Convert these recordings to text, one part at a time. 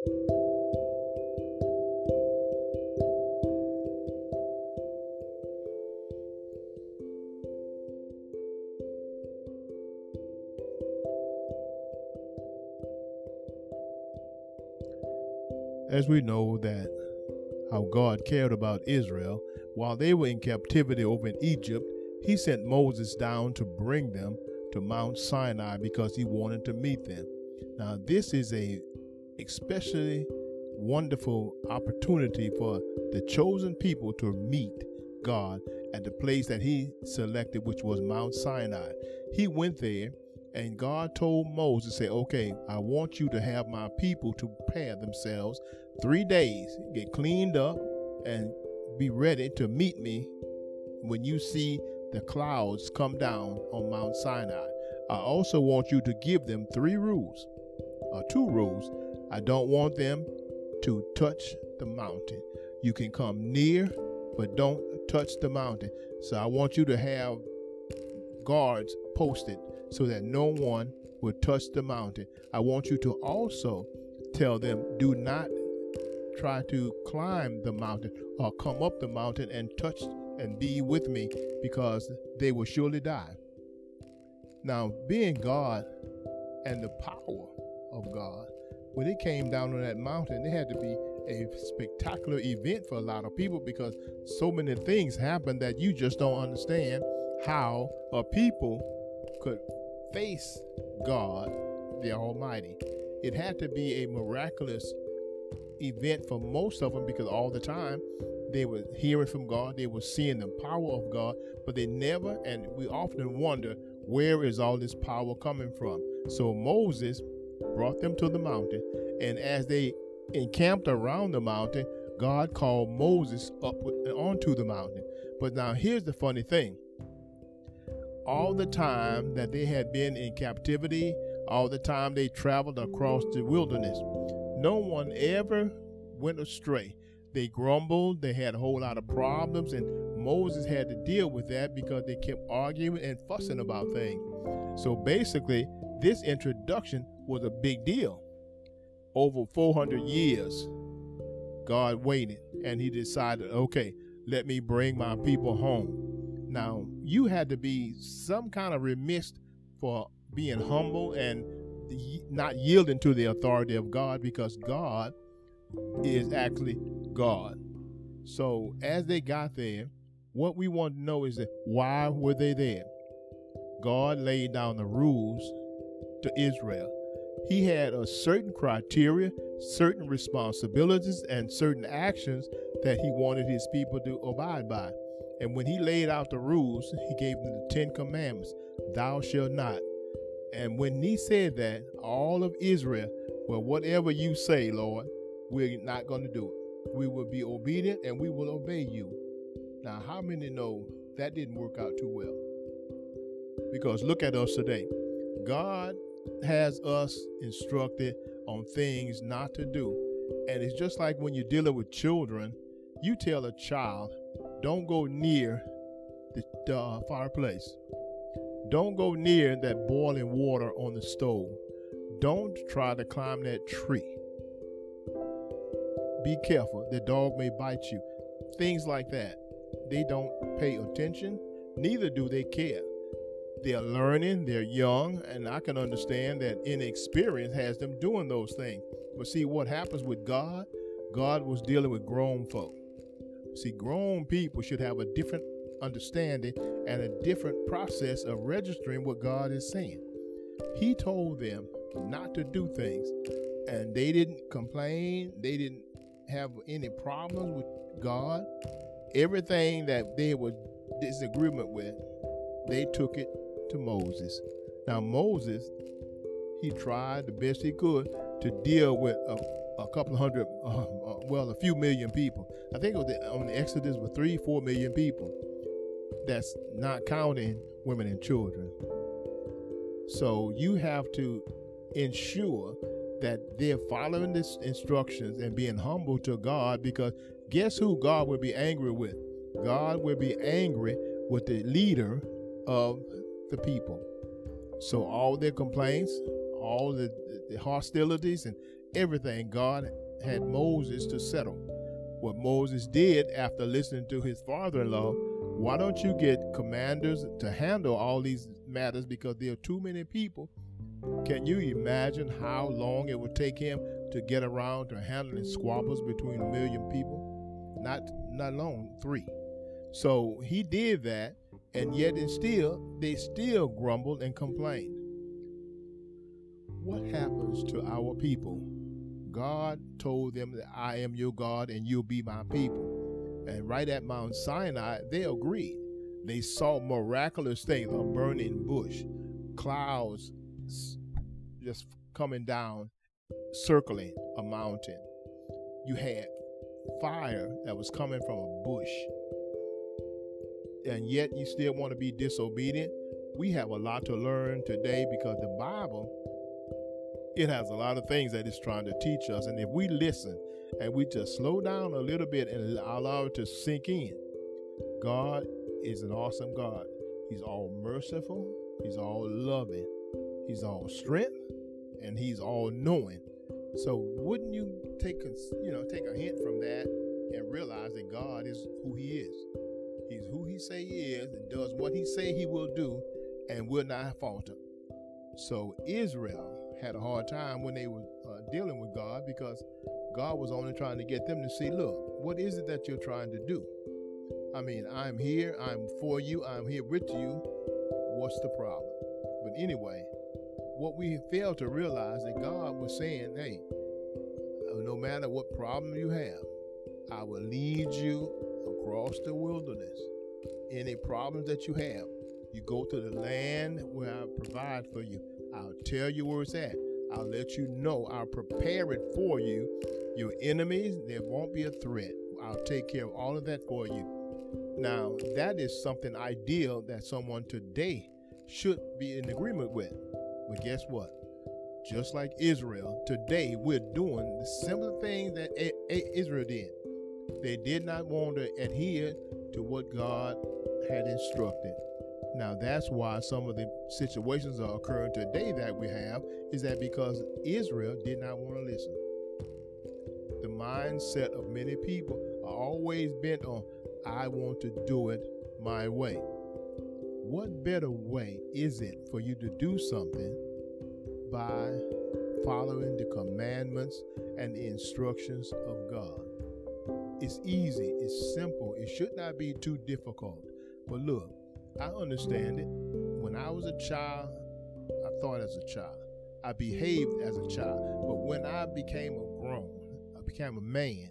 As we know that how God cared about Israel while they were in captivity over in Egypt, he sent Moses down to bring them to Mount Sinai because he wanted to meet them. Now, this is a especially wonderful opportunity for the chosen people to meet God at the place that he selected, which was Mount Sinai. He went there and God told Moses, say, okay, I want you to have my people to prepare themselves three days, get cleaned up, and be ready to meet me when you see the clouds come down on Mount Sinai. I also want you to give them three rules, or two rules. I don't want them to touch the mountain. You can come near, but don't touch the mountain. So I want you to have guards posted so that no one will touch the mountain. I want you to also tell them do not try to climb the mountain or come up the mountain and touch and be with me because they will surely die. Now, being God and the power of God, when it came down on that mountain, it had to be a spectacular event for a lot of people because so many things happened that you just don't understand how a people could face God the Almighty. It had to be a miraculous event for most of them because all the time they were hearing from God, they were seeing the power of God, but they never, and we often wonder, where is all this power coming from? So Moses brought them to the mountain, and as they encamped around the mountain, God called Moses up onto the mountain. But now here's the funny thing all the time that they had been in captivity, all the time they traveled across the wilderness, no one ever went astray. They grumbled, they had a whole lot of problems, and Moses had to deal with that because they kept arguing and fussing about things. So basically, this introduction was a big deal. Over 400 years, God waited and he decided, okay, let me bring my people home. Now, you had to be some kind of remiss for being humble and not yielding to the authority of God because God is actually God. So as they got there, what we want to know is that why were they there? God laid down the rules to Israel. He had a certain criteria, certain responsibilities, and certain actions that he wanted his people to abide by. And when he laid out the rules, he gave them the Ten Commandments Thou shalt not, and when he said that, all of Israel, well, whatever you say, Lord, we're not going to do it. We will be obedient and we will obey you. Now, how many know that didn't work out too well? Because look at us today. God has us instructed on things not to do. And it's just like when you're dealing with children, you tell a child, don't go near the, the uh, fireplace. Don't go near that boiling water on the stove. Don't try to climb that tree. Be careful, the dog may bite you. Things like that. They don't pay attention, neither do they care. They're learning, they're young, and I can understand that inexperience has them doing those things. But see, what happens with God? God was dealing with grown folk. See, grown people should have a different understanding and a different process of registering what God is saying. He told them not to do things, and they didn't complain, they didn't have any problems with God. Everything that they were disagreement with, they took it to Moses. Now Moses, he tried the best he could to deal with a, a couple hundred, uh, well, a few million people. I think it was the, on the Exodus with three, four million people that's not counting women and children. So you have to ensure that they're following the instructions and being humble to God because guess who God will be angry with? God will be angry with the leader of the people. So all their complaints, all the, the hostilities, and everything, God had Moses to settle. What Moses did after listening to his father in law, why don't you get commanders to handle all these matters because there are too many people? Can you imagine how long it would take him to get around to handling squabbles between a million people? Not not long, three. So he did that, and yet and still they still grumbled and complained. What happens to our people? God told them that I am your God and you'll be my people. And right at Mount Sinai, they agreed. They saw miraculous things, a burning bush, clouds just coming down, circling a mountain. You had fire that was coming from a bush. And yet you still want to be disobedient. We have a lot to learn today because the Bible it has a lot of things that it's trying to teach us. And if we listen and we just slow down a little bit and allow it to sink in, God is an awesome God. He's all merciful, He's all loving, He's all strength, and He's all knowing. So wouldn't you take you know take a hint from that and realize that God is who He is? He's who He say He is and does what He say He will do, and will not falter. So Israel had a hard time when they were uh, dealing with God because God was only trying to get them to see, look, what is it that you're trying to do? I mean, I'm here, I'm for you, I'm here with you. What's the problem? But anyway, what we failed to realize that God was saying, hey, no matter what problem you have, I will lead you across the wilderness. Any problems that you have, you go to the land where I provide for you. I'll tell you where it's at. I'll let you know. I'll prepare it for you. Your enemies, there won't be a threat. I'll take care of all of that for you. Now, that is something ideal that someone today should be in agreement with. But guess what? Just like Israel, today we're doing the similar things that Israel did. They did not want to adhere to what God had instructed. Now that's why some of the situations are occurring today that we have is that because Israel did not want to listen. The mindset of many people are always bent on I want to do it my way. What better way is it for you to do something by following the commandments and the instructions of God? It's easy, it's simple, it should not be too difficult. But look, I understand it. When I was a child, I thought as a child. I behaved as a child. But when I became a grown, I became a man,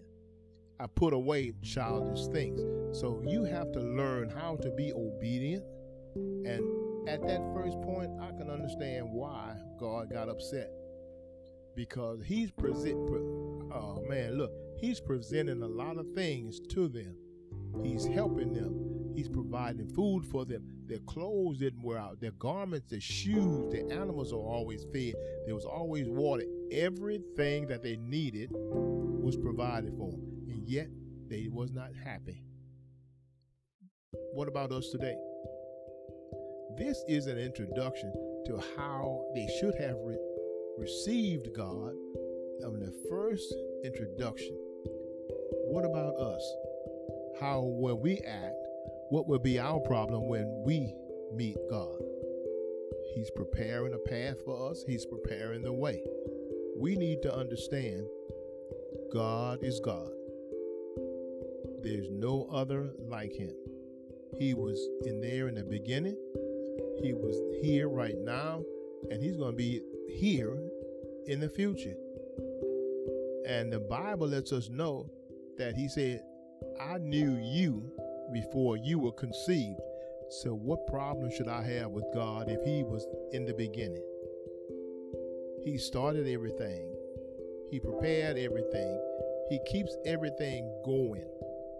I put away childish things. So you have to learn how to be obedient. And at that first point, I can understand why God got upset. Because he's present, oh man, look, he's presenting a lot of things to them. He's helping them. He's providing food for them. Their clothes didn't wear out. Their garments, their shoes, their animals are always fed. There was always water. Everything that they needed was provided for them. And yet they was not happy. What about us today? This is an introduction to how they should have re- received God on the first introduction. What about us? How will we act what will be our problem when we meet God? He's preparing a path for us, He's preparing the way. We need to understand God is God. There's no other like Him. He was in there in the beginning, He was here right now, and He's going to be here in the future. And the Bible lets us know that He said, I knew you before you were conceived. So, what problem should I have with God if He was in the beginning? He started everything, He prepared everything, He keeps everything going.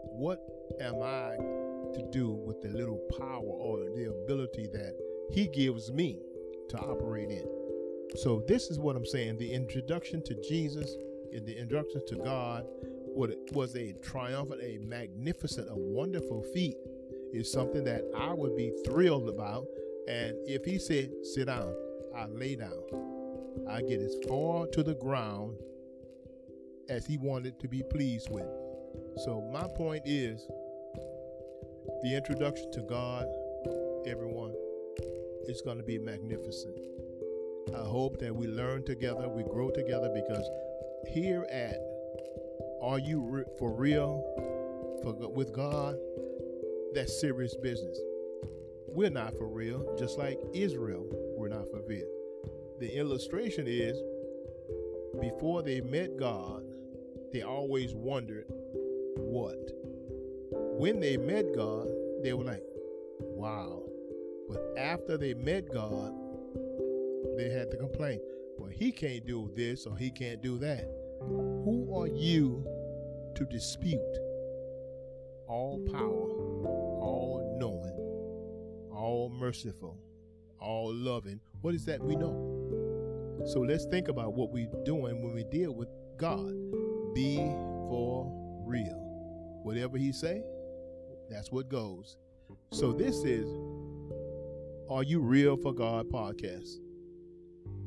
What am I to do with the little power or the ability that He gives me to operate in? So, this is what I'm saying the introduction to Jesus, in the introduction to God, was a triumphant, a magnificent, a wonderful feat is something that I would be thrilled about. And if he said, sit down, I lay down. I get as far to the ground as he wanted to be pleased with. So my point is the introduction to God, everyone, is going to be magnificent. I hope that we learn together, we grow together because here at Are You Re- For Real for, with God, that's serious business. We're not for real, just like Israel, we're not for real. The illustration is before they met God, they always wondered what. When they met God, they were like, wow. But after they met God, they had to complain. Well, he can't do this or he can't do that. Who are you to dispute all power, all knowing, all merciful, all loving? What is that we know? So let's think about what we're doing when we deal with God. Be for real. Whatever he say, that's what goes. So this is Are You Real for God podcast.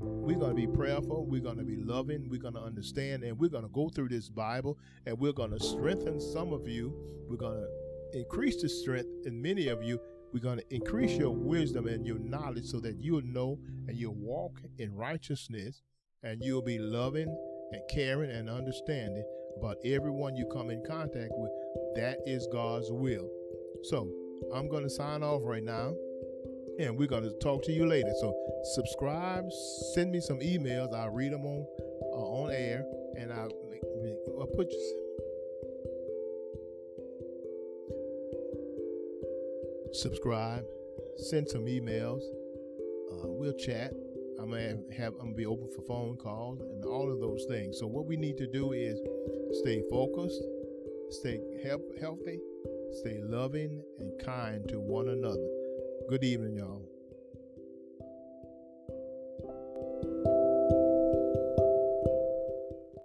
We're going to be prayerful. We're going to be loving. We're going to understand. And we're going to go through this Bible and we're going to strengthen some of you. We're going to increase the strength in many of you. We're going to increase your wisdom and your knowledge so that you'll know and you'll walk in righteousness and you'll be loving and caring and understanding about everyone you come in contact with. That is God's will. So I'm going to sign off right now and we're going to talk to you later. So subscribe, send me some emails. I'll read them on uh, on air, and I'll, I'll put. You. Subscribe, send some emails. Uh, we'll chat. I'm gonna have I'm gonna be open for phone calls and all of those things. So what we need to do is stay focused, stay help, healthy, stay loving and kind to one another. Good evening, y'all.